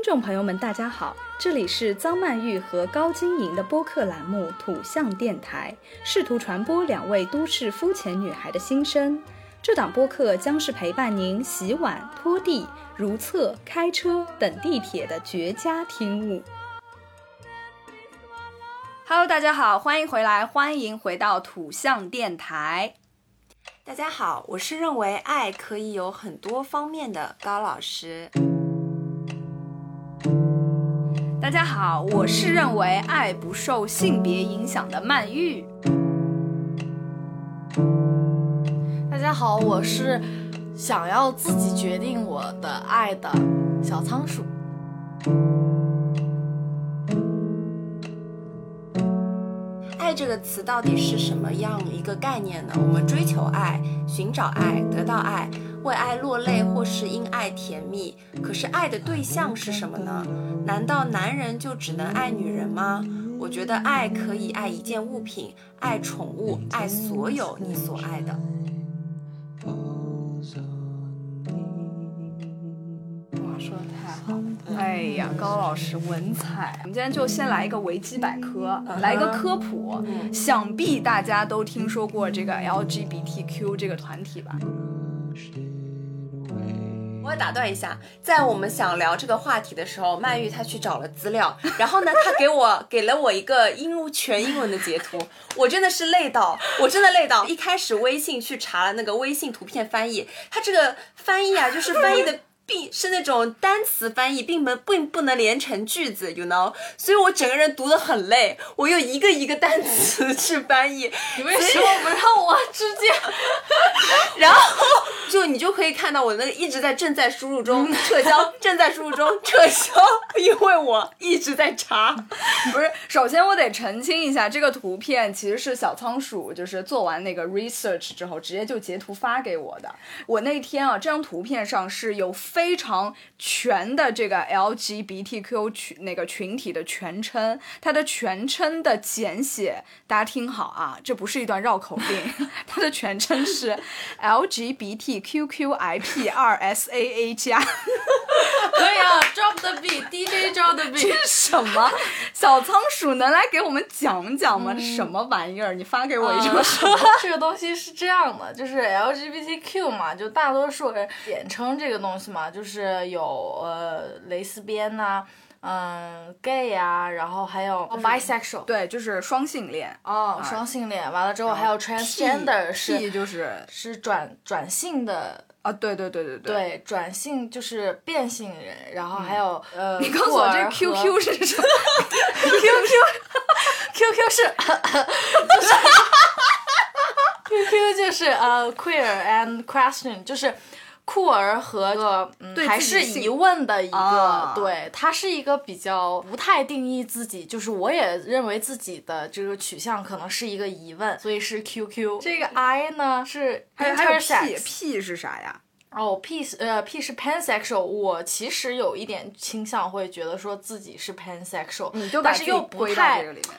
听众朋友们，大家好，这里是张曼玉和高晶莹的播客栏目《土象电台》，试图传播两位都市肤浅女孩的心声。这档播客将是陪伴您洗碗、拖地、如厕、开车、等地铁的绝佳听物。Hello，大家好，欢迎回来，欢迎回到土象电台。大家好，我是认为爱可以有很多方面的高老师。大家好，我是认为爱不受性别影响的曼玉。大家好，我是想要自己决定我的爱的小仓鼠。爱这个词到底是什么样一个概念呢？我们追求爱，寻找爱，得到爱，为爱落泪，或是因爱甜蜜。可是爱的对象是什么呢？难道男人就只能爱女人吗？我觉得爱可以爱一件物品，爱宠物，爱所有你所爱的。哎呀，高老师文采。我们今天就先来一个维基百科，来一个科普。想必大家都听说过这个 LGBTQ 这个团体吧？我要打断一下，在我们想聊这个话题的时候，曼玉她去找了资料，然后呢，她给我给了我一个英全英文的截图，我真的是累到，我真的累到。一开始微信去查了那个微信图片翻译，它这个翻译啊，就是翻译的并是那种单词翻译，并不并不能连成句子，you know，所以我整个人读得很累，我又一个一个单词去翻译。你为什么不让我直接？然后就你就可以看到我那个一直在正在输入中撤销，正在输入中撤销，因为我一直在查。不是，首先我得澄清一下，这个图片其实是小仓鼠就是做完那个 research 之后，直接就截图发给我的。我那天啊，这张图片上是有非常全的这个 LGBTQ 群那个群体的全称，它的全称的简写，大家听好啊，这不是一段绕口令，它的全称是 LGBTQQIP2SAA 加。可以啊，drop the beat，DJ drop the 这 beat。是什么？小仓鼠能来给我们讲讲吗？什么玩意儿？你发给我一张什么？这个东西是这样的，就是 LGBTQ 嘛，就大多数人简称这个东西嘛，就是有呃蕾丝边呐、嗯 gay 啊，然后还有 bisexual，对，就是双性恋。哦，双性恋，完了之后还有 transgender 是就是是转转性的。啊，对对对对对。对，转性就是变性人，然后还有、呃，你告诉我这 QQ 是什么？QQ 是，就是 QQ 就是呃 queer and question，就是酷儿和个、嗯、还是疑问的一个，啊对，他是一个比较不太定义自己，就是我也认为自己的这个取向可能是一个疑问，所以是 QQ。这个 I 呢是还有还有 P P 是啥呀？哦，P 是呃 P 是 pansexual，我其实有一点倾向会觉得说自己是 pansexual，你就把自己但是又不归到太这个里面。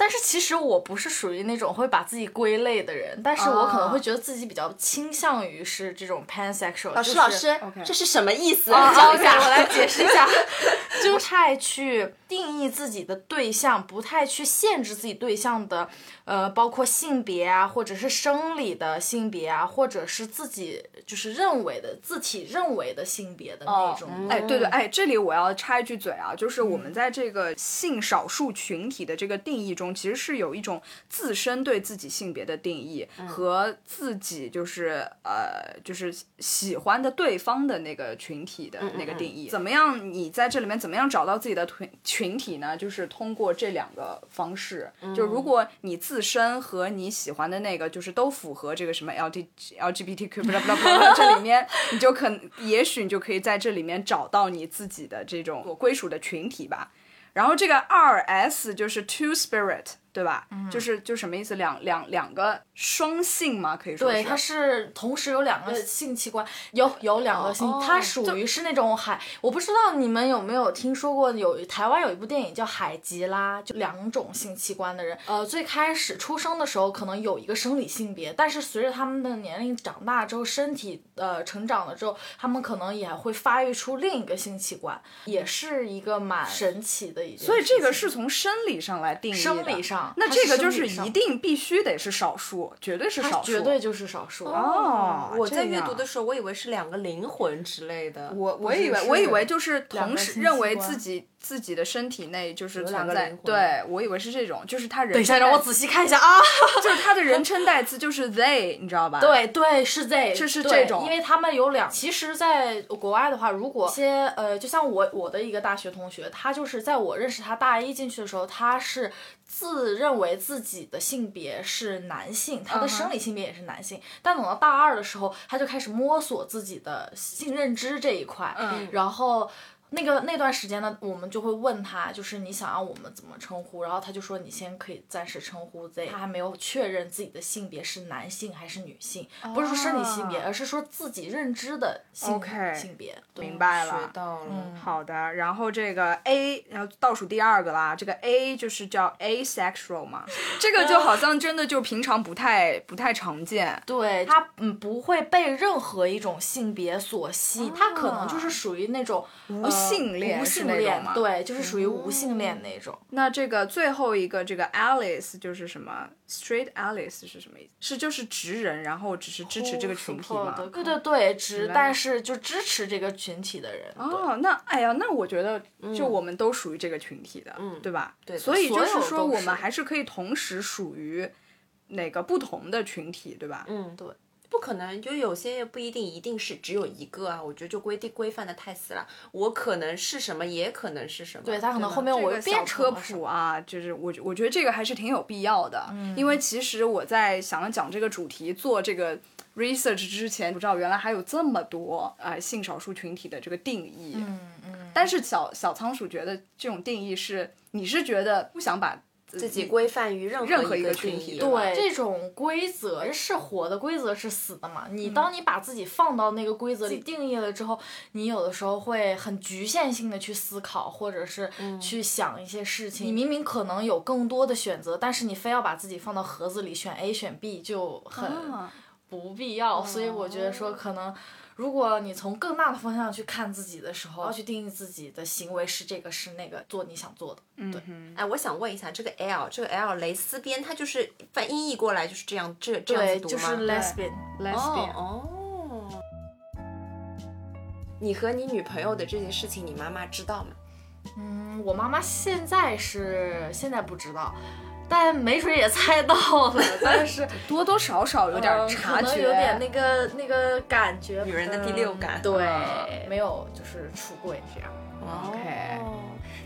但是其实我不是属于那种会把自己归类的人，但是我可能会觉得自己比较倾向于是这种 pansexual。老师，就是老师这是什么意思？啊讲一下。我来解释一下，就不太去定义自己的对象，不太去限制自己对象的，呃，包括性别啊，或者是生理的性别啊，或者是自己就是认为的自体认为的性别的那种。哎，对对，哎，这里我要插一句嘴啊，就是我们在这个性少数群体的这个定义中，其实是有一种自身对自己性别的定义和自己就是呃就是喜欢的对方的那个群体的那个定义。怎么样？你在这里面怎么样找到自己的群群体呢？就是通过这两个方式，就如果你自身和你喜欢的那个就是都符合这个什么 L T LGBTQ 不啦不不这里面，你就可也许你就可以在这里面找到你自己的这种所归属的群体吧。然后这个二 S 就是 Two Spirit，对吧？就是就什么意思？两两两个双性嘛，可以说对，它是同时有两个性器官，有有两个性，哦它属于是那种海，我不知道你们有没有听说过，有台湾有一部电影叫《海吉拉》，就两种性器官的人，呃，最开始出生的时候可能有一个生理性别，但是随着他们的年龄长大之后，身体呃成长了之后，他们可能也会发育出另一个性器官，也是一个蛮神奇的一件事情。所以这个是从生理上来定义的。生理上那这个就是一定必须得是少数，绝对是少数，绝对就是少数哦我在阅读的时候，我以为是两个灵魂之类的。我我以为我以为就是同时认为自己自己的身体内就是存在对我以为是这种，就是他人等一下，让我仔细看一下啊。就是他的人称代词就是 they，你知道吧？，对对，是 they，是是这种因为他们有两。其实，在国外的话，如果些呃，就像我我的一个大学同学，他就是在我认识他大一进去的时候，他是自认为自己的性别是男性，他的生理性别也是男性。但等到大二的时候，他就开始摸索自己的性认知这一块，嗯然后。那个那段时间呢，我们就会问他，就是你想要我们怎么称呼，然后他就说你先可以暂时称呼 Z，他还没有确认自己的性别是男性还是女性，不是说生理性别，啊而是说自己认知的性 OK 性别。明白学了。到了。嗯好的，然后这个 A，然后倒数第二个啦，这个 A 就是叫 asexual 嘛，这个就好像真的就平常不太不太常见。对他嗯不会被任何一种性别所吸，他可能就是属于那种无性恋无性恋对，就是属于无性恋那种。那这个最后一个这个 Alice 就是什么？Straight Alice 是什么意思？是就是直人，然后只是支持这个群体吗？对对对，直但是就支持这个群体的人。哦，那哎呀，那我觉得就我们都属于这个群体的，嗯对吧？对所以就是说，我们还是可以同时属于哪个不同的群体，对吧？嗯，对。不可能，就有些不一定一定是只有一个啊，我觉得就规定规范的太死了。我可能是什么，也可能是什么。对他可能后面我又变科普啊，就是我我觉得这个还是挺有必要的，因为其实我在想要讲这个主题做这个 research 之前，不知道原来还有这么多呃性少数群体的这个定义。嗯嗯，但是小小仓鼠觉得这种定义是，你是觉得不想把自自己规范于任任何一一个个群体，对，这种规则是活的，规则是死的嘛。你当你把自己放到那个规则里定义了之后，你有的时候会很局限性的去思考，或者是去想一些事情。你明明可能有更多的选择，但是你非要把自己放到盒子里选 A 选 B，就很啊不必要。所以我觉得说，可能如果你从更大的方向去看自己的时候，要去定义自己的行为是这个是那个，做你想做的。对。哎，我想问一下，这个 L 这个 L 蕾丝边，它就是翻音译过来就是这样这这样，子读吗？就是 lesbian。lesbian，、哦哦。你和你女朋友的这件事情，你妈妈知道吗？嗯，我妈妈现在是现在不知道，但没准也猜到了，但是 多多少少有点呃察觉，可能有点那个那个感觉，女人的第六感嗯对，嗯没有就是出柜这样。OK 哦，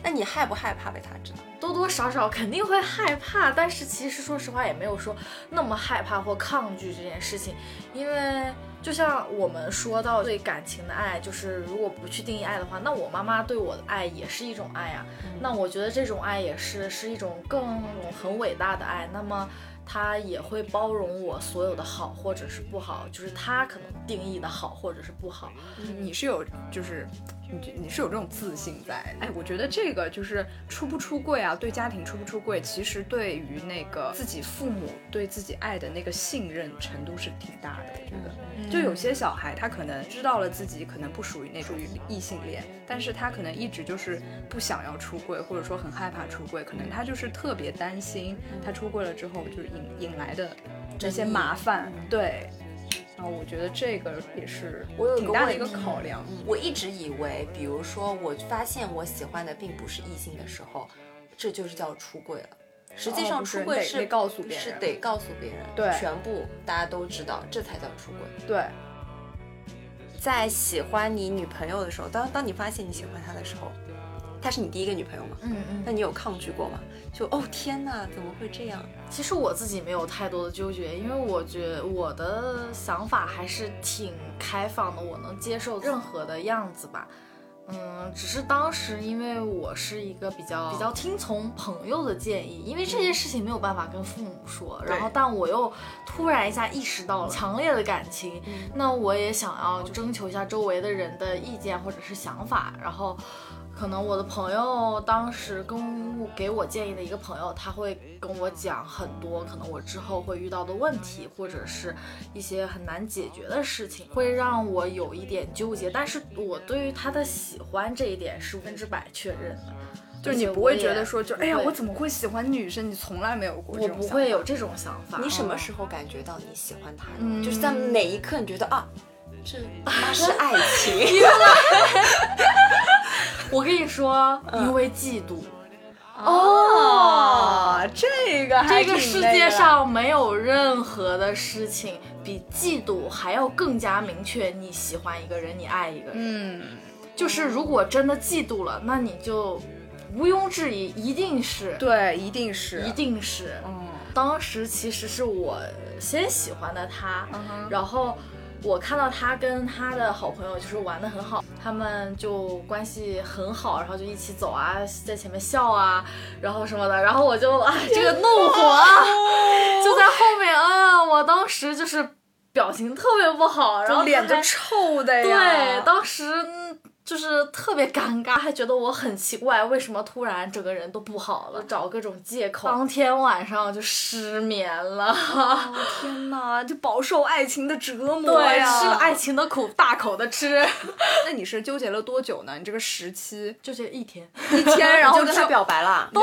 那你害不害怕被他知道？多多少少肯定会害怕，但是其实说实话也没有说那么害怕或抗拒这件事情，因为就像我们说到对感情的爱，就是如果不去定义爱的话，那我妈妈对我的爱也是一种爱啊。那我觉得这种爱也是是一种更很伟大的爱。那么。她也会包容我所有的好或者是不好，就是他可能定义的好或者是不好。你是有就是你你是有这种自信在。哎，我觉得这个就是出不出柜啊，对家庭出不出柜，其实对于那个自己父母对自己爱的那个信任程度是挺大的。我觉得，就有些小孩他可能知道了自己可能不属于那属于异性恋，但是他可能一直就是不想要出柜，或者说很害怕出柜，可能他就是特别担心他出柜了之后就是引引来的这些麻烦，对。然后我觉得这个也是我有一挺大的一个考量。我一直以为，比如说我发现我喜欢的并不是异性的时候，这就是叫出柜了。实际上出柜是告诉别人是得告诉别人，对全部大家都知道，这才叫出柜。对，在喜欢你女朋友的时候，当当你发现你喜欢她的时候，她是你第一个女朋友吗？嗯嗯那你有抗拒过吗？就哦天哪，怎么会这样？其实我自己没有太多的纠结，因为我觉得我的想法还是挺开放的，我能接受任何的样子吧。嗯，只是当时因为我是一个比较比较听从朋友的建议，因为这件事情没有办法跟父母说，然后但我又突然一下意识到了强烈的感情，那我也想要征求一下周围的人的意见或者是想法，然后。可能我的朋友当时跟我给我建议的一个朋友，他会跟我讲很多可能我之后会遇到的问题，或者是一些很难解决的事情，会让我有一点纠结。但是我对于他的喜欢这一点是百分之百确认的，就是你不会觉得说，就哎呀，我怎么会喜欢女生？你从来没有过，我不会有这种想法。你什么时候感觉到你喜欢他？就是在哪一刻你觉得啊，这他 是爱情？我跟你说，因为嫉妒。哦，这个这个世界上没有任何的事情比嫉妒还要更加明确你喜欢一个人，你爱一个人。嗯，就是如果真的嫉妒了，那你就毋庸置疑，一定是对，一定是，一定是。嗯，当时其实是我先喜欢的他，然后。我看到他跟他的好朋友就是玩的很好，他们就关系很好，然后就一起走啊，在前面笑啊，然后什么的，然后我就哎，这个怒火啊，就在后面啊，我当时就是表情特别不好，然后脸都臭的呀，对，当时。就是特别尴尬，还觉得我很奇怪，为什么突然整个人都不好了，找各种借口。当天晚上就失眠了，天哪，就饱受爱情的折磨呀！吃了爱情的苦，大口的吃。那你是纠结了多久呢？你这个时期纠结一天，一天，然后跟他表白了。对，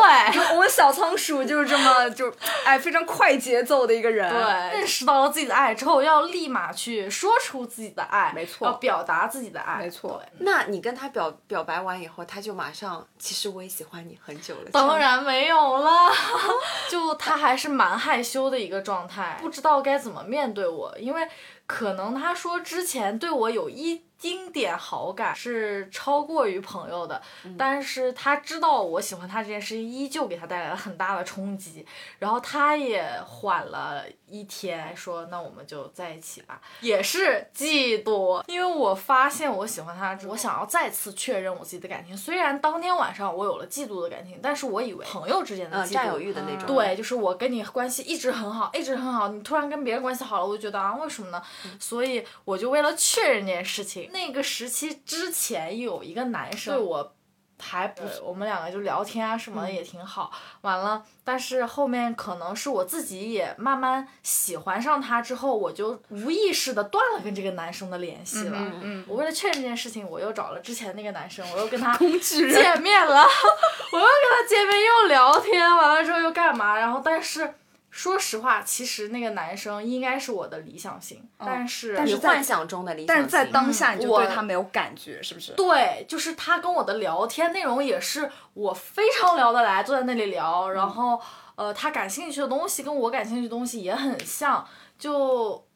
我们小仓鼠就是这么就哎非常快节奏的一个人。对，认识到了自己的爱之后，要立马去说出自己的爱，没错，要表达自己的爱，没错。那。你跟他表表白完以后，他就马上，其实我也喜欢你很久了。当然没有了，就他还是蛮害羞的一个状态，不知道该怎么面对我，因为可能他说之前对我有一。经典好感是超过于朋友的，但是他知道我喜欢他这件事情，依旧给他带来了很大的冲击。然后他也缓了一天，说：“那我们就在一起吧。”也是嫉妒，因为我发现我喜欢他，我想要再次确认我自己的感情。虽然当天晚上我有了嫉妒的感情，但是我以为朋友之间的占有欲的那种。对，就是我跟你关系一直很好，一直很好，你突然跟别人关系好了，我就觉得啊，为什么呢？所以我就为了确认这件事情。那个时期之前有一个男生对我还不，我们两个就聊天啊什么的也挺好。完了，但是后面可能是我自己也慢慢喜欢上他之后，我就无意识的断了跟这个男生的联系了。嗯嗯。我为了确认这件事情，我又找了之前那个男生，我又跟他 见面了，我又跟他见面又聊天，完了之后又干嘛？然后但是。说实话，其实那个男生应该是我的理想型，但是你幻想中的理想型，但是在当下你就对他没有感觉，是不是？对，就是他跟我的聊天内容也是我非常聊得来，坐在那里聊，然后呃，他感兴趣的东西跟我感兴趣的东西也很像，就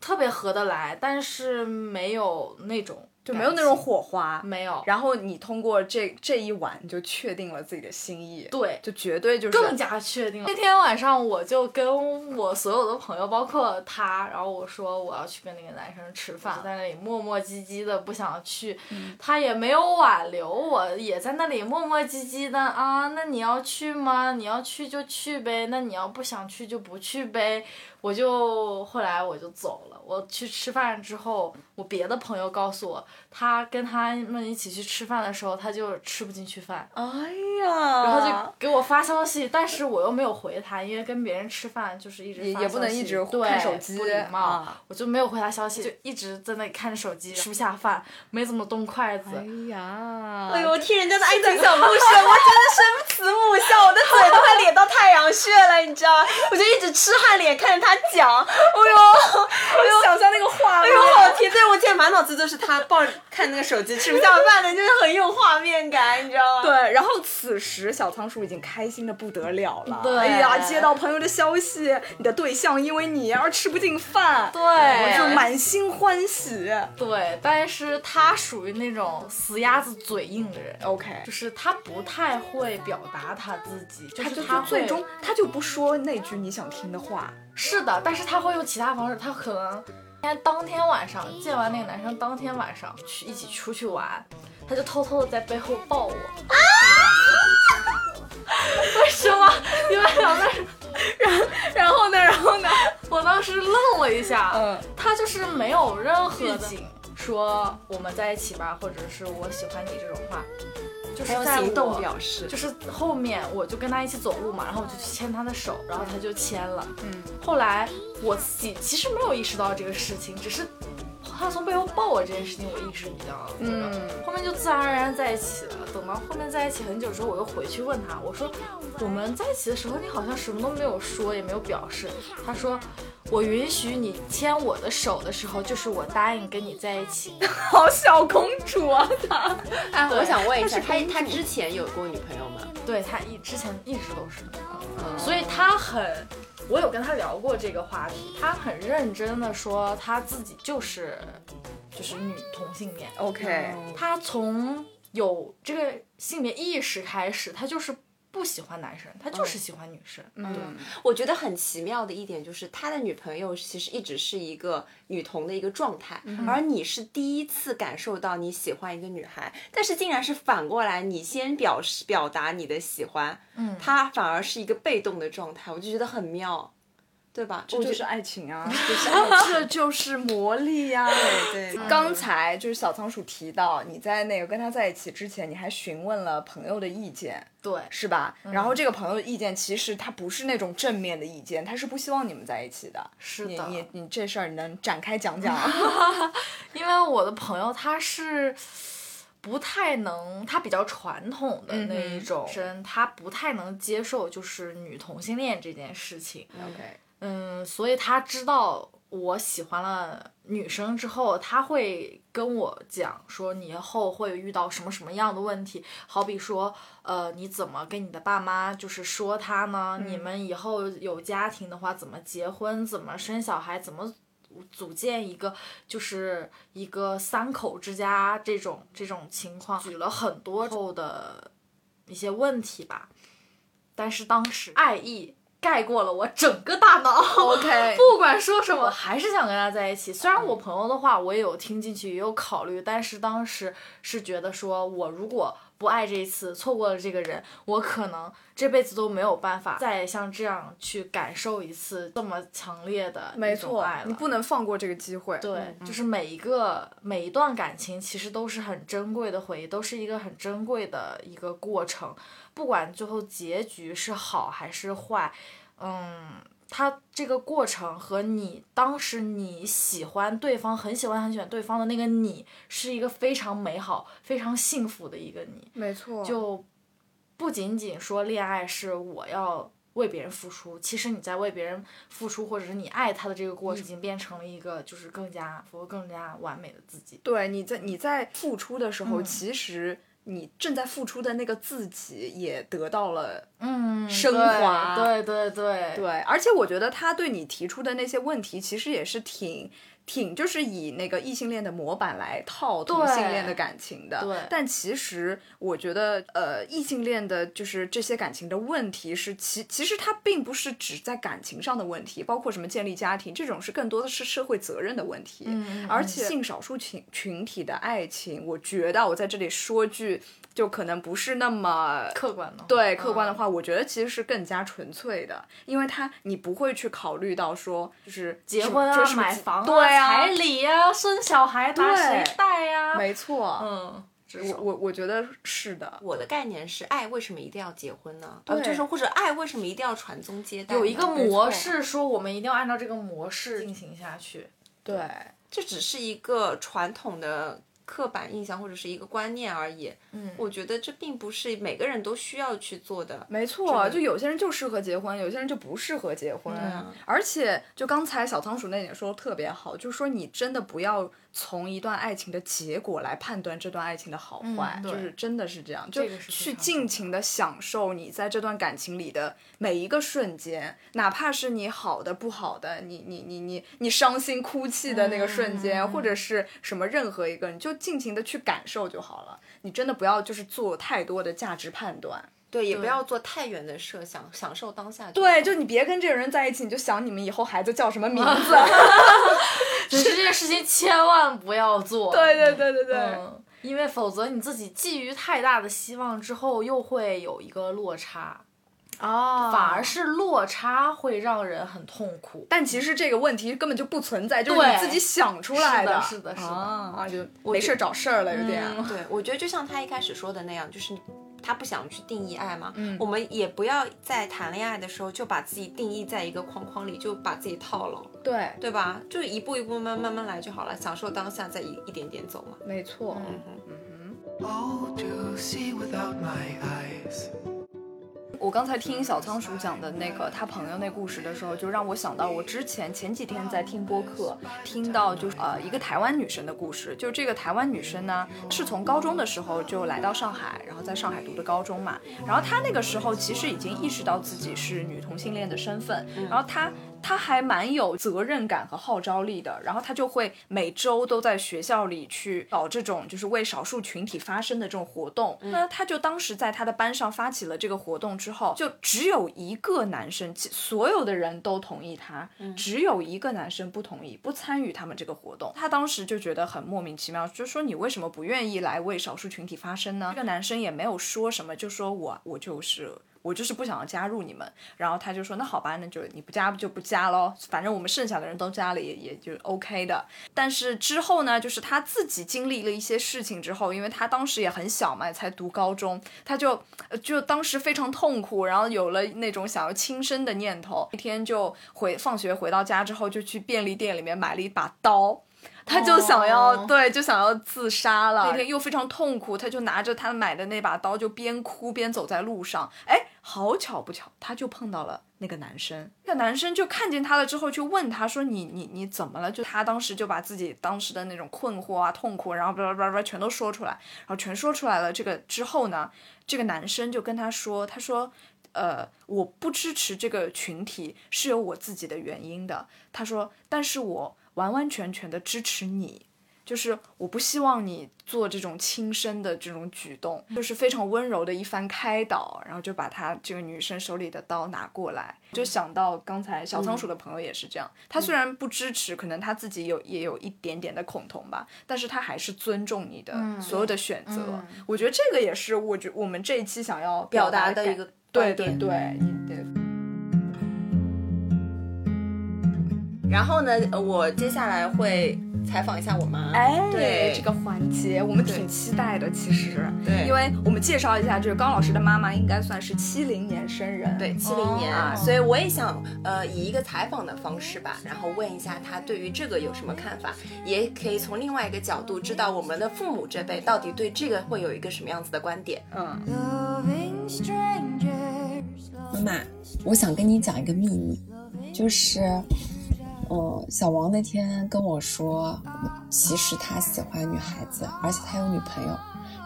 特别合得来，但是没有那种。就没有那种火花，没有。然后你通过这这一晚就确定了自己的心意，对，就绝对就是更加确定了。那天晚上我就跟我所有的朋友，包括他，然后我说我要去跟那个男生吃饭，在那里磨磨唧唧的不想去，他也没有挽留我，也在那里磨磨唧唧的啊。那你要去吗？你要去就去呗，那你要不想去就不去呗。我就后来我就走了。我去吃饭之后，我别的朋友告诉我，他跟他们一起去吃饭的时候，他就吃不进去饭。哎呀！然后就给我发消息，但是我又没有回他，因为跟别人吃饭就是一直也也不能一直看手机，不礼貌。我就没有回他消息，就一直在那里看着手机，吃不下饭，没怎么动筷子。哎呀！哎呦，我听人家的爱情小故事，我真的生慈母笑，我的嘴都快咧到太阳穴了，你知道吗？我就一直痴汉脸看着他讲，哎呦，哎呦，想象那个画面，哎呦，好甜！对我现在满脑子都是他抱着看那个手机吃不下饭的，就是很有画面感，你知道吗？对，然后此时小仓鼠已经开心的不得了了，对，哎呀，接到朋友的消息，你的对象因为你而吃不进饭，对，我就满心欢喜，对，但是他属于那种死鸭子嘴硬的人，OK，就是他不太会表达他自己，他就他最终他就不说那句你想听的话。是的，但是他会用其他方式，他可能天，当天晚上见完那个男生，当天晚上去一起出去玩，他就偷偷的在背后抱我。为什么？因为两个人？然后呢？然后呢？我当时愣了一下，嗯，他就是没有任何的说我们在一起吧，或者是我喜欢你这种话，就是还有在行动表示，就是后面我就跟他一起走路嘛，然后我就去牵他的手，然后他就牵了。嗯，后来我自己其实没有意识到这个事情，只是他从背后抱我这件事情我意识到了。嗯，后面就自然而然在一起了。等到后面在一起很久之后，我又回去问他，我说我们在一起的时候，你好像什么都没有说，也没有表示。他说我允许你牵我的手的时候，就是我答应跟你在一起。好小公主啊，他。哎，我想问一下，他他之前有过女朋友吗？对他一之前一直都是。嗯所以他很，我有跟他聊过这个话题，他很认真的说他自己就是就是女同性恋。OK，他从有这个性别意识开始，他就是不喜欢男生，他就是喜欢女生。嗯，我觉得很奇妙的一点就是，他的女朋友其实一直是一个女同的一个状态，而你是第一次感受到你喜欢一个女孩，但是竟然是反过来，你先表示表达你的喜欢，嗯。他反而是一个被动的状态，我就觉得很妙，对吧？这就是爱情啊，这就是魔力呀、对对刚才就是小仓鼠提到，你在那个跟他在一起之前，你还询问了朋友的意见，对，是吧？然后这个朋友的意见其实他不是那种正面的意见，他是不希望你们在一起的。是的你你这事儿你能展开讲讲？因为我的朋友他是不太能，他比较传统的那一种人，他不太能接受就是女同性恋这件事情。OK，嗯，所以他知道我喜欢了女生之后，他会跟我讲说你以后会遇到什么什么样的问题，好比说，呃，你怎么跟你的爸妈就是说他呢？你们以后有家庭的话，怎么结婚？怎么生小孩？怎么？组建一个就是一个三口之家这种这种情况，举了很多后的一些问题吧，但是当时爱意盖过了我整个大脑。OK，不管说什么，还是想跟他在一起。虽然我朋友的话我也有听进去，也有考虑，但是当时是觉得说，我如果不爱这一次，错过了这个人，我可能这辈子都没有办法再像这样去感受一次这么强烈的没错一种爱，了。你不能放过这个机会。对，就是每一个每一段感情，其实都是很珍贵的回忆，都是一个很珍贵的一个过程。不管最后结局是好还是坏，嗯，它这个过程和你当时你喜欢对方，很喜欢很喜欢对方的那个你，是一个非常美好、非常幸福的一个你。没错，就不仅仅说恋爱是我要为别人付出，其实你在为别人付出，或者是你爱他的这个过程，已经变成了一个就是更加符合更加完美的自己。对你在你在付出的时候，嗯其实你正在付出的那个自己也得到了嗯，升对华对对对对，而且我觉得他对你提出的那些问题，其实也是挺。挺就是以那个异性恋的模板来套同性恋的感情的，对但其实我觉得，呃，异性恋的就是这些感情的问题是其其实它并不是只在感情上的问题，包括什么建立家庭这种是更多的是社会责任的问题。而且性少数群群体的爱情，我觉得我在这里说句就可能不是那么客观了对客观的嗯话，我觉得其实是更加纯粹的，因为他你不会去考虑到说就是结婚啊买房啊、对啊彩，礼啊、生小孩拿谁带呀、没错，嗯，这我我我觉得是的，我的概念是，爱为什么一定要结婚呢？对呃，就是或者爱为什么一定要传宗接代？有一个模式，说我们一定要按照这个模式进行下去。对这只是一个传统的刻板印象或者是一个观念而已。嗯我觉得这并不是每个人都需要去做的。没错，就有些人就适合结婚，有些人就不适合结婚。啊而且，就刚才小仓鼠那点说的特别好，就是说你真的不要从一段爱情的结果来判断这段爱情的好坏，嗯就是真的是这样，就去尽情的享受你在这段感情里的每一个瞬间，哪怕是你好的不好的，你你你你你伤心哭泣的那个瞬间，嗯或者是什么任何一个，你就尽情的去感受就好了。你真的不要就是做太多的价值判断。对，也不要做太远的设想，享受当下。对，就你别跟这个人在一起，你就想你们以后孩子叫什么名字。只是这件事情千万不要做。对对对对对。嗯，因为否则你自己寄予太大的希望之后，又会有一个落差，哦反而是落差会让人很痛苦。但其实这个问题根本就不存在，就是你自己想出来是的是的是的啊，就没事儿找事儿了，有点。对，我觉得就像他一开始说的那样，就是他不想去定义爱嘛。嗯我们也不要在谈恋爱的时候就把自己定义在一个框框里，就把自己套牢，对，对吧？就一步一步慢慢慢来就好了，享受当下，再一一点点走嘛。没错。Oh, to see without my eyes. 我刚才听小仓鼠讲的那个他朋友那故事的时候，就让我想到我之前前几天在听播客，听到就是呃一个台湾女生的故事。就这个台湾女生呢，是从高中的时候就来到上海，然后在上海读的高中嘛。然后她那个时候其实已经意识到自己是女同性恋的身份，然后她。她还蛮有责任感和号召力的，然后他就会每周都在学校里去搞这种就是为少数群体发声的这种活动。那他就当时在他的班上发起了这个活动之后，就只有一个男生，所有的人都同意他，只有一个男生不同意，不参与他们这个活动。他当时就觉得很莫名其妙，就说你为什么不愿意来为少数群体发声呢？这个男生也没有说什么，就说我我就是。我就是不想要加入你们，然后他就说那好吧，那就你不加就不加喽，反正我们剩下的人都加了也也就 OK 的。但是之后呢，就是他自己经历了一些事情之后，因为他当时也很小嘛，才读高中，他就呃就当时非常痛苦，然后有了那种想要轻生的念头。一天就回放学回到家之后，就去便利店里面买了一把刀。他就想要、哦对，就想要自杀了。那天又非常痛苦，他就拿着他买的那把刀，就边哭边走在路上。哎，好巧不巧，他就碰到了那个男生。那个男生就看见他了之后，就问他说：“你你你怎么了？”就他当时就把自己当时的那种困惑啊、痛苦，然后叭叭叭叭全都说出来。然后全说出来了。这个之后呢，这个男生就跟他说：“他说。”呃，我不支持这个群体是有我自己的原因的。他说，但是我完完全全的支持你，就是我不希望你做这种轻生的这种举动，就是非常温柔的一番开导，然后就把他这个女生手里的刀拿过来，就想到刚才小仓鼠的朋友也是这样，他虽然不支持，可能他自己有也有一点点的恐同吧，但是他还是尊重你的所有的选择。我觉得这个也是我觉我们这一期想要表达的一个对对对，你对。然后呢，呃我接下来会采访一下我妈。哎，对这个环节我们挺期待的，其实，对因为我们介绍一下，就是高老师的妈妈应该算是七零年生人，对，七零年啊，所以我也想呃以一个采访的方式吧，然后问一下她对于这个有什么看法，也可以从另外一个角度知道我们的父母这辈到底对这个会有一个什么样子的观点。嗯，Loving strangers. 妈妈，我想跟你讲一个秘密，就是，呃，小王那天跟我说，其实他喜欢女孩子，而且他有女朋友，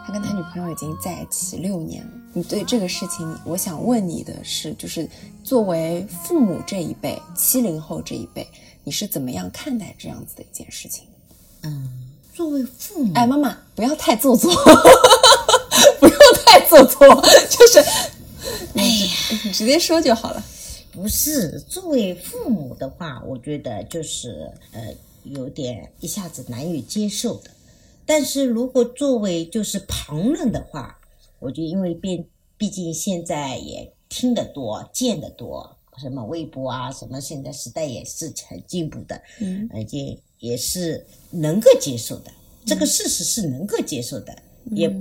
他跟他女朋友已经在一起六年了。你对这个事情，我想问你的是，就是作为父母这一辈，七零后这一辈，你是怎么样看待这样子的一件事情？嗯作为父母，哎，妈妈，不要太做作，不要太做作，就是哎呀你直接说就好了。不是作为父母的话，我觉得就是呃有点一下子难以接受的。但是如果作为就是旁人的话，我觉得因为毕毕竟现在也听得多、见得多，什么微博啊，什么现在时代也是很进步的，嗯，而且也是能够接受的，这个事实是能够接受的，也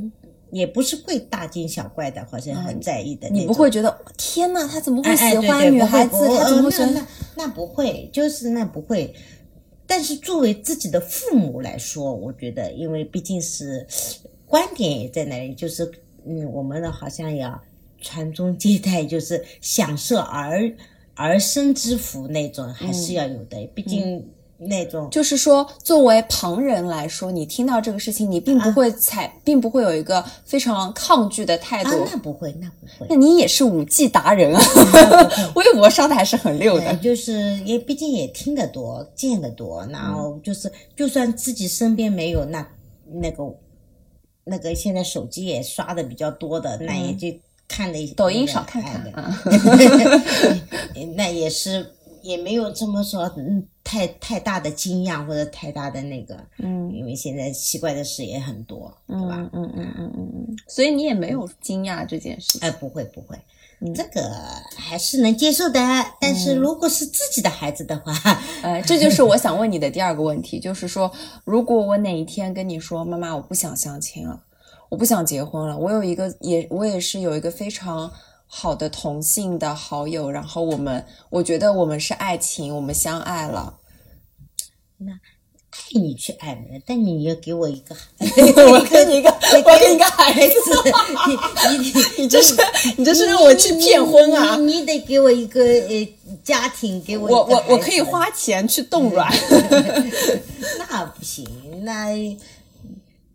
也不是会大惊小怪的，好像很在意的。你不会觉得天哪，他怎么会喜欢女孩子？他怎么会呃喜欢？那那那不会，就是那不会。但是作为自己的父母来说，我觉得，因为毕竟是观点也在那里，就是嗯，我们呢好像要传宗接代，就是享受儿儿孙之福那种，还是要有的。毕竟那种就是说，作为旁人来说，你听到这个事情，你并不会采，并不会有一个非常抗拒的态啊度。，那不会，那不会那。你也是五 G 达人啊，微博上的还是很溜，的。就是也毕竟也听得多，见得多，然嗯后就是，就算自己身边没有那那个那个现在手机也刷的比较多的，那也就看了一嗯抖音那个少看看的啊。那也是也没有这么说，嗯，太太大的惊讶或者太大的那个，嗯因为现在奇怪的事也很多，对吧？嗯嗯嗯嗯嗯嗯，所以你也没有惊讶这件事情。哎，不会不会，嗯这个还是能接受的。但是如果是自己的孩子的话，呃，这就是我想问你的第二个问题，就是说，如果我哪一天跟你说，妈妈，我不想相亲了，我不想结婚了，我有一个也我也是有一个非常好的同性的好友，然后我们我觉得我们是爱情，我们相爱了，那爱你去爱人，但你要给我一个，我给你一个，我给你一个孩子，你你你这是你这是让我去骗婚啊！你你得给我一个呃家庭，给我我我我可以花钱去冻卵，那不行，那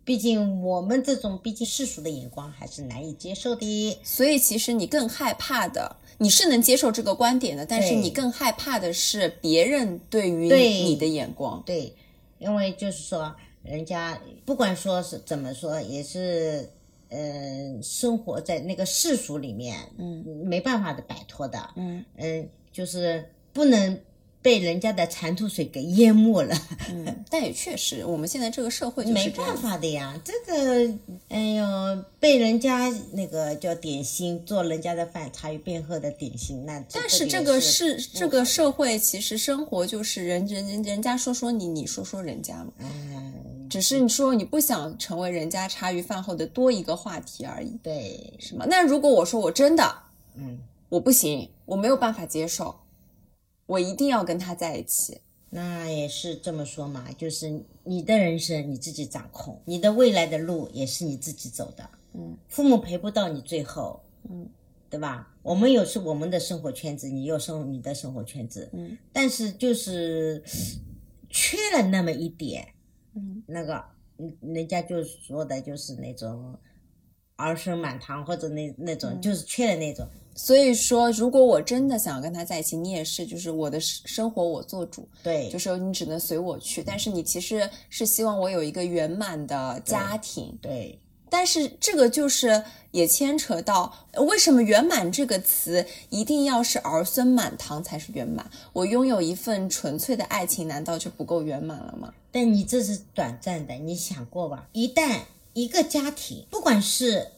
毕竟我们这种毕竟世俗的眼光还是难以接受的。所以其实你更害怕的，你是能接受这个观点的，但是你更害怕的是别人对于你的眼光。对，因为就是说，人家不管说是怎么说，也是。嗯，生活在那个世俗里面，嗯，没办法的摆脱的，嗯嗯，就是不能被人家的馋吐水给淹没了。嗯，但也确实，我们现在这个社会就没办。法的呀，这个，哎呦，被人家那个叫点心，做人家的饭，茶余饭后的点心，那但是这个个是是这个社会，其实生活就是人人人人家说说你，你说说人家嘛。嗯，只是你说你不想成为人家茶余饭后的多一个话题而已，对，是吗？那如果我说我真的嗯，我不行，我没有办法接受，我一定要跟他在一起。那也是这么说嘛，就是你的人生你自己掌控，你的未来的路也是你自己走的，嗯，父母陪不到你最后，嗯，对吧？我们有是我们的生活圈子，你有生你的生活圈子，嗯，但是就是缺了那么一点，嗯，那个，嗯，人家就说的就是那种儿孙满堂或者那那种，就是缺了那种，所以说，如果我真的想要跟他在一起，你也是，就是我的生生活我做主，对，就是你只能随我去，但是你其实是希望我有一个圆满的家庭。对，但是这个就是也牵扯到呃为什么“圆满”这个词一定要是儿孙满堂才是圆满？我拥有一份纯粹的爱情，难道就不够圆满了吗？但你这是短暂的，你想过吧？一旦一个家庭，不管是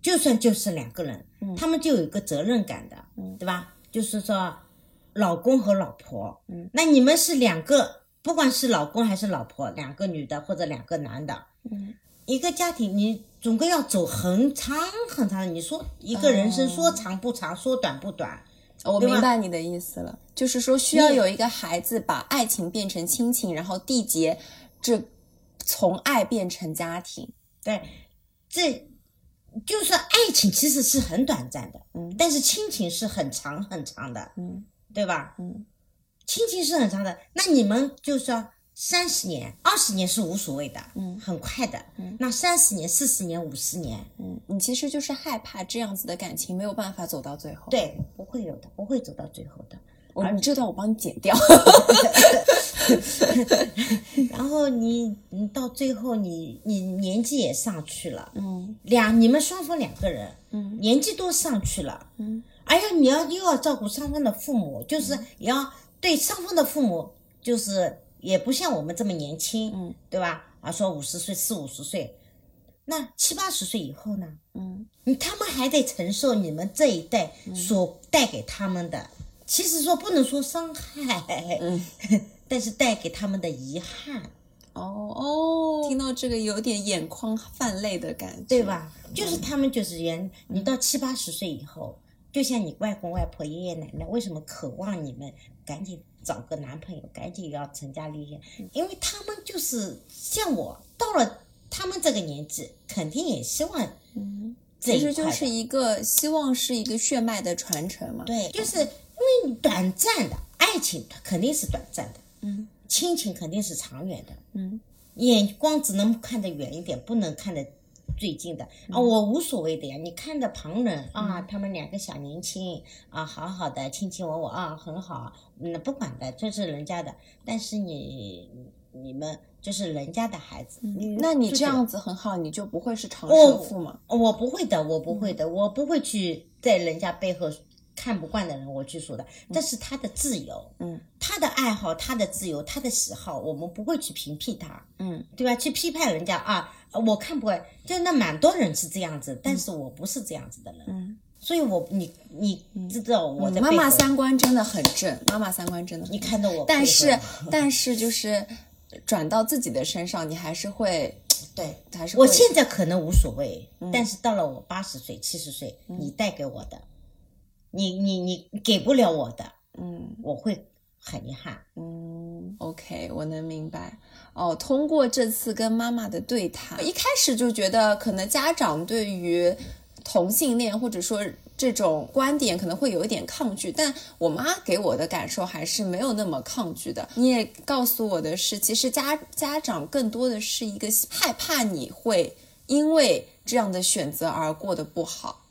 就算就是两个人，他们就有一个责任感的，对吧？就是说，老公和老婆，嗯，那你们是两个，不管是老公还是老婆，两个女的或者两个男的，嗯，一个家庭你总归要走很长很长的。你说一个人生说长不长，说短不短，我明白你的意思了，就是说需要有一个孩子把爱情变成亲情，然后缔结这从爱变成家庭。对，这就是爱情其实是很短暂的，嗯但是亲情是很长很长的，嗯对吧？嗯，亲情是很长的，那你们就说三十年、二十年是无所谓的，嗯很快的，嗯那三十年、四十年、五十年，嗯，你其实就是害怕这样子的感情没有办法走到最后。，对，不会有的，不会走到最后的。我你这段我帮你剪掉。然后你你到最后你你年纪也上去了，嗯。两你们双方两个人嗯。年纪都上去了，嗯，哎呀，你要又要照顾双方的父母，就是也要对双方的父母，就是也不像我们这么年轻，嗯，对吧？啊，说五十岁四五十岁，那七八十岁以后呢？嗯。你他们还得承受你们这一代所带给他们的，其实说不能说伤害，嗯，但是带给他们的遗憾，哦哦，听到这个有点眼眶泛泪的感觉，对？吧？就是他们就是人你到七八十岁以后，就像你外公外婆、爷爷奶奶为什么渴望你们赶紧找个男朋友，赶紧要成家立业？因为他们就是像我到了他们这个年纪，肯定也希望嗯，其实就是一个希望是一个血脉的传承嘛。对，就是因为你短暂的爱情，它肯定是短暂的，嗯亲情肯定是长远的，嗯眼光只能看得远一点，不能看得最近的啊，我无所谓的呀。你看着旁人啊，他们两个小年轻啊，好好的卿卿我我啊，很好，嗯，不管的，这是人家的。但是你你们就是人家的孩子，那你这样子很好，你就不会是长我舌妇嘛？我不会的，我不会的，我不会去在人家背后看不惯的人，我去说的，这是他的自由，嗯，他的爱好，他的自由，他的喜好，我们不会去评批他，嗯，对吧？去批判人家啊，呃我看不惯，就那蛮多人是这样子，但是我不是这样子的人，嗯，所以我你你知道我的妈妈三观真的很正，妈妈三观真的很你看到我，但是但是就是转到自己的身上，你还是会 对。还是我现在可能无所谓，但是到了我八十岁、七十岁，你带给我的，你你你给不了我的，嗯我会很遗憾。嗯，OK，我能明白。哦，通过这次跟妈妈的对谈，一开始就觉得可能家长对于同性恋或者说这种观点可能会有一点抗拒，但我妈给我的感受还是没有那么抗拒的。你也告诉我的是，其实家家长更多的是一个害怕你会因为这样的选择而过得不好，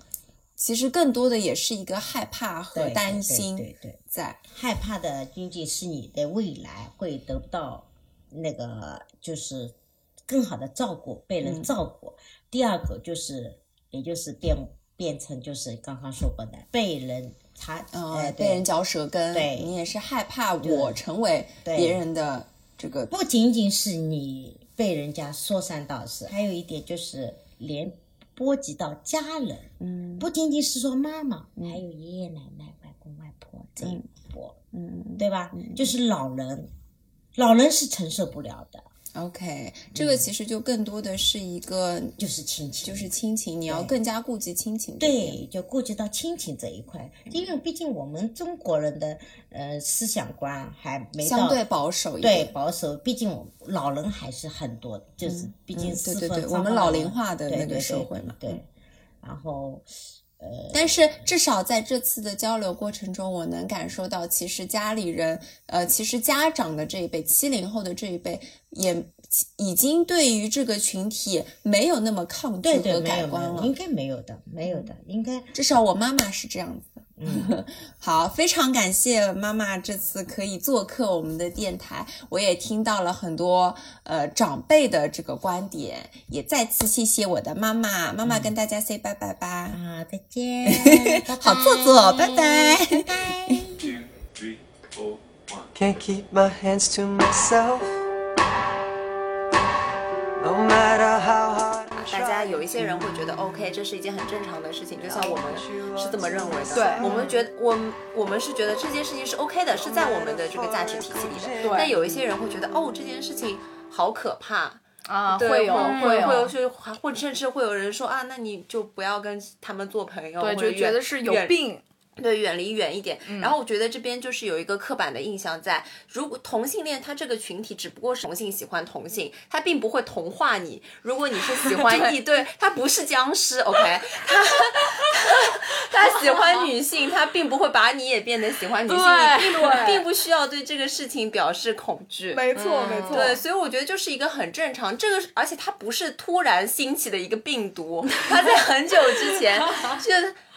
其实更多的也是一个害怕和担心对对对，在。害怕的仅仅是你的未来会得不到那个就是更好的照顾，被人照顾。第二个就是，也就是变变成就是刚刚说过的被人他，呃，呃，被人，嚼舌根，对你也是害怕我成为别人的这个，不仅仅是你被人家说三道四，还有一点就是连波及到家人，嗯。不仅仅是说妈妈，还有爷爷奶奶、外公外婆这一波，嗯。对吧？就是老人，老人是承受不了的，，OK，这个其实就更多的是一个就是亲情，就是亲情，你要更加顾及亲情对，就顾及到亲情这一块，因为毕竟我们中国人的呃思想观还没到相对保守一对。保守，毕竟老人还是很多，就是毕竟嗯对对对我们老龄化的那个对对对社会嘛对，嗯。然后但是至少在这次的交流过程中，我能感受到，其实家里人，呃，其实家长的这一辈，七零后的这一辈，也已经对于这个群体没有那么抗拒和改观了。应该没有的，没有的，应该至少我妈妈是这样子的。嗯，好，非常感谢妈妈这次可以做客我们的电台，我也听到了很多呃长辈的这个观点，也再次谢谢我的妈妈，妈妈跟大家 say 拜拜吧。啊，再见，拜拜好做作，拜拜。two, three, four, one. Can't keep my hands to myself. 家有一些人会觉得 OK，这是一件很正常的事情，就像我们是这么认为的。对我们觉得我们我们是觉得这件事情是 OK 的，是在我们的这个价值体系里的。对但有一些人会觉得哦，这件事情好可怕。啊，会有会会会有，就或甚至会有人说啊，那你就不要跟他们做朋友，对，就觉得是有病。对，远离远一点。嗯然后我觉得这边就是有一个刻板的印象在，如果同性恋他这个群体只不过是同性喜欢同性，他并不会同化你。如果你是喜欢 异，对他不是僵尸，OK，他他他喜欢女性，他并不会把你也变得喜欢女性，对你并不并不需要对这个事情表示恐惧。没错，没错，对，所以我觉得就是一个很正常，这个而且它不是突然兴起的一个病毒，它在很久之前 就。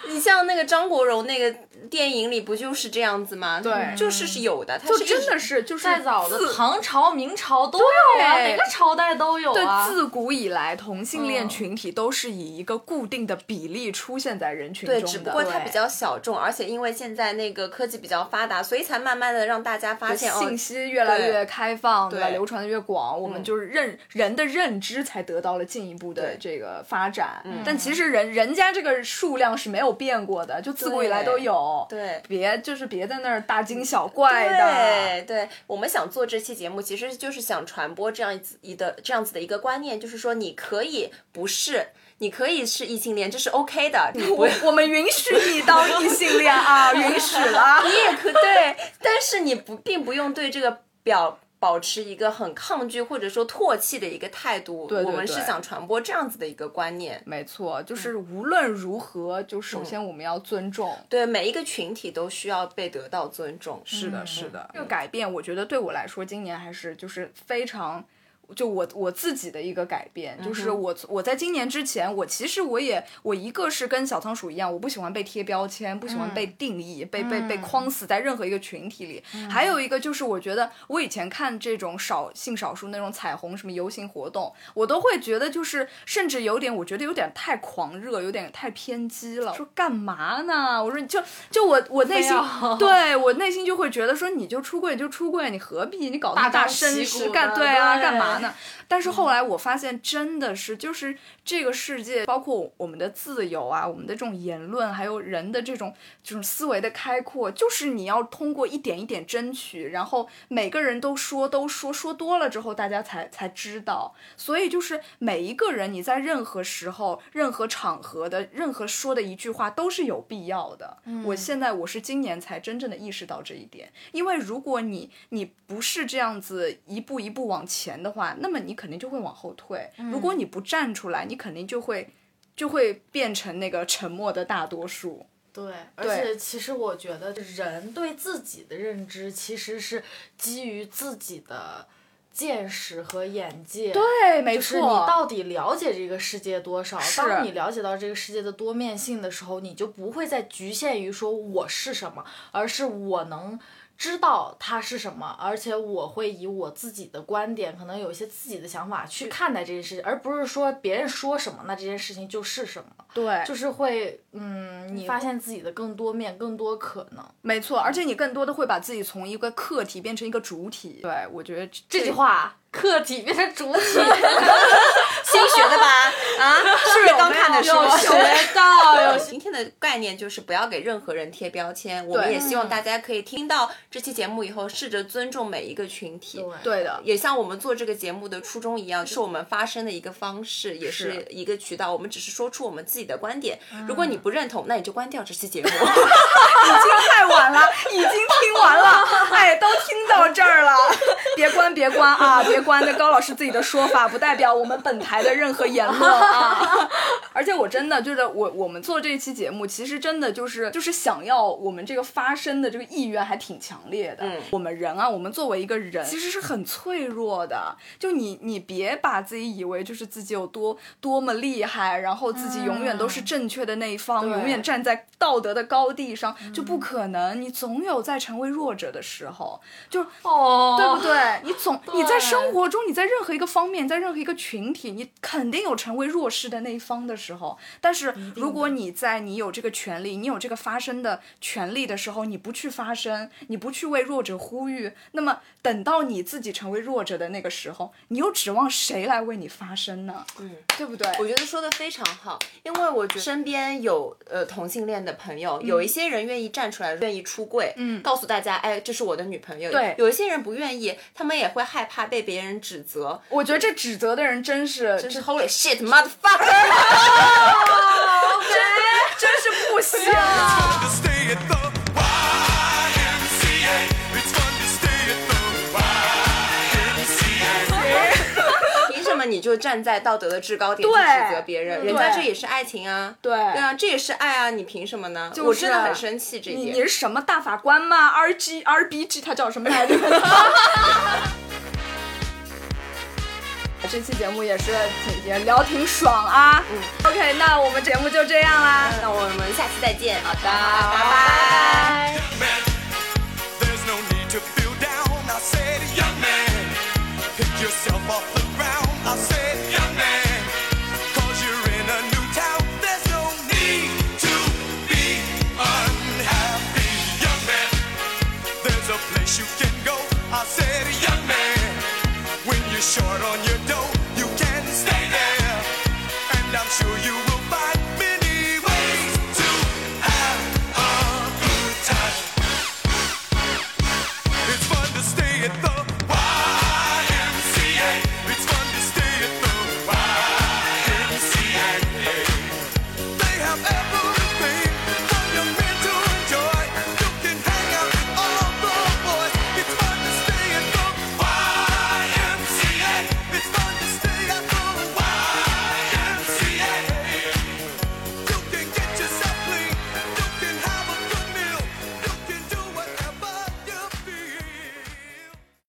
你像那个张国荣那个电影里不就是这样子吗？对就是是有的，他就是真的是就是再早的唐朝、明朝都有啊，对哪个朝代都有对，啊。自古以来同性恋嗯群体都是以一个固定的比例出现在人群中。只不过它比较小众，而且因为现在那个科技比较发达，所以才慢慢的让大家发现哦信，息越来越开放，对流传的越广，我们就是认人的认知才得到了进一步的这个发展。但其实人人家这个数量是没有变过的，就自古以来都有。对别就是别在那儿大惊小怪的。对对，我们想做这期节目，其实就是想传播这样子一的这样子的一个观念，就是说你可以不是，你可以是异性恋，这是 OK 的，你我我们允许你当异性恋啊，允许了。你也可对，但是你不并不用对这个表。保持一个很抗拒或者说唾弃的一个态度，对对我们是想传播这样子的一个观念。没错，就是无论如何，就首先我们要尊重。对每一个群体都需要被得到尊重。是的，是的，这个改变，我觉得对我来说，今年还是就是非常。就我我自己的一个改变，嗯就是我我在今年之前，我其实我也我一个是跟小仓鼠一样，我不喜欢被贴标签，不喜欢被定义，被被被框死在任何一个群体里。还有一个就是，我觉得我以前看这种少性少数那种彩虹什么游行活动，我都会觉得就是甚至有点，我觉得有点太狂热，有点太偏激了。说干嘛呢？我说就就我我内心对我内心就会觉得说你就出柜就出柜，你何必你搞那么大大声势干对啊对干嘛呢？但是后来我发现，真的是就是这个世界，包括我们的自由啊，我们的这种言论，还有人的这种这种思维的开阔，就是你要通过一点一点争取，然后每个人都说都说说多了之后，大家才才知道。所以就是每一个人，你在任何时候、任何场合的任何说的一句话都是有必要的。我现在我是今年才真正的意识到这一点，因为如果你你不是这样子一步一步往前的话，那么你肯定就会往后退。如果你不站出来，你肯定就会就会变成那个沉默的大多数。对，而且其实我觉得人对自己的认知其实是基于自己的见识和眼界。对，没就是你到底了解这个世界多少？当你了解到这个世界的多面性的时候，你就不会再局限于说我是什么，而是我能知道它是什么，而且我会以我自己的观点，可能有一些自己的想法去看待这件事情，而不是说别人说什么，那这件事情就是什么。对，就是会，嗯，你发现自己的更多面、更多可能。没错，而且你更多的会把自己从一个客体变成一个主体。对，我觉得这句话，客体变成主体，新学的吧？啊，是不是刚看的书？有学到，有 今天的概念就是不要给任何人贴标签。我们也希望大家可以听到这期节目以后，试着尊重每一个群体。对的，也像我们做这个节目的初衷一样，是我们发声的一个方式，也是一个渠道。我们只是说出我们自己的观点。如果你不认同，那你就关掉这期节目。已经太晚了，已经听完了，哎，都听到这儿了，别关别关啊，别关！的高老师自己的说法 不代表我们本台的任何言论啊。而且我真的就是我我们做这一期节目，其实真的就是就是想要我们这个发声的这个意愿还挺强烈的。嗯我们人啊，我们作为一个人，其实是很脆弱的。就你你别把自己以为就是自己有多多么厉害，然后自己永远都是正确的那一方，对永远站在道德的高地上，就不可能。你总有在成为弱者的时候，就哦，对不对？你总你在生活中，你在任何一个方面，在任何一个群体，你肯定有成为弱势的那一方的时候。但是如果你在你有这个权利，你有这个发声的权利的时候，你不去发声，你不去为弱者呼吁，那么等到你自己成为弱者的那个时候，你又指望谁来为你发声呢？嗯，对不对？我觉得说的非常好，因为我觉得身边有呃同性恋的朋友，有一些人愿意站出来，愿意出柜，嗯告诉大家，哎，这是我的女朋友。对有一些人不愿意，他们也会害怕被别人指责，我觉得这指责的人真是真是 Holy shit motherfucker！真是不行。凭什么你就站在道德的制高点去指责别人？人家这也是爱情啊，对对啊，这也是爱啊，你凭什么呢？就是我真的很生气这一点。你你是什么大法官吗？R G R B G，他叫什么来着？这期节目也是挺也聊挺爽啊。嗯，OK，那我们节目就这样啦。那我们下期再见。好的，拜拜。short on your dime.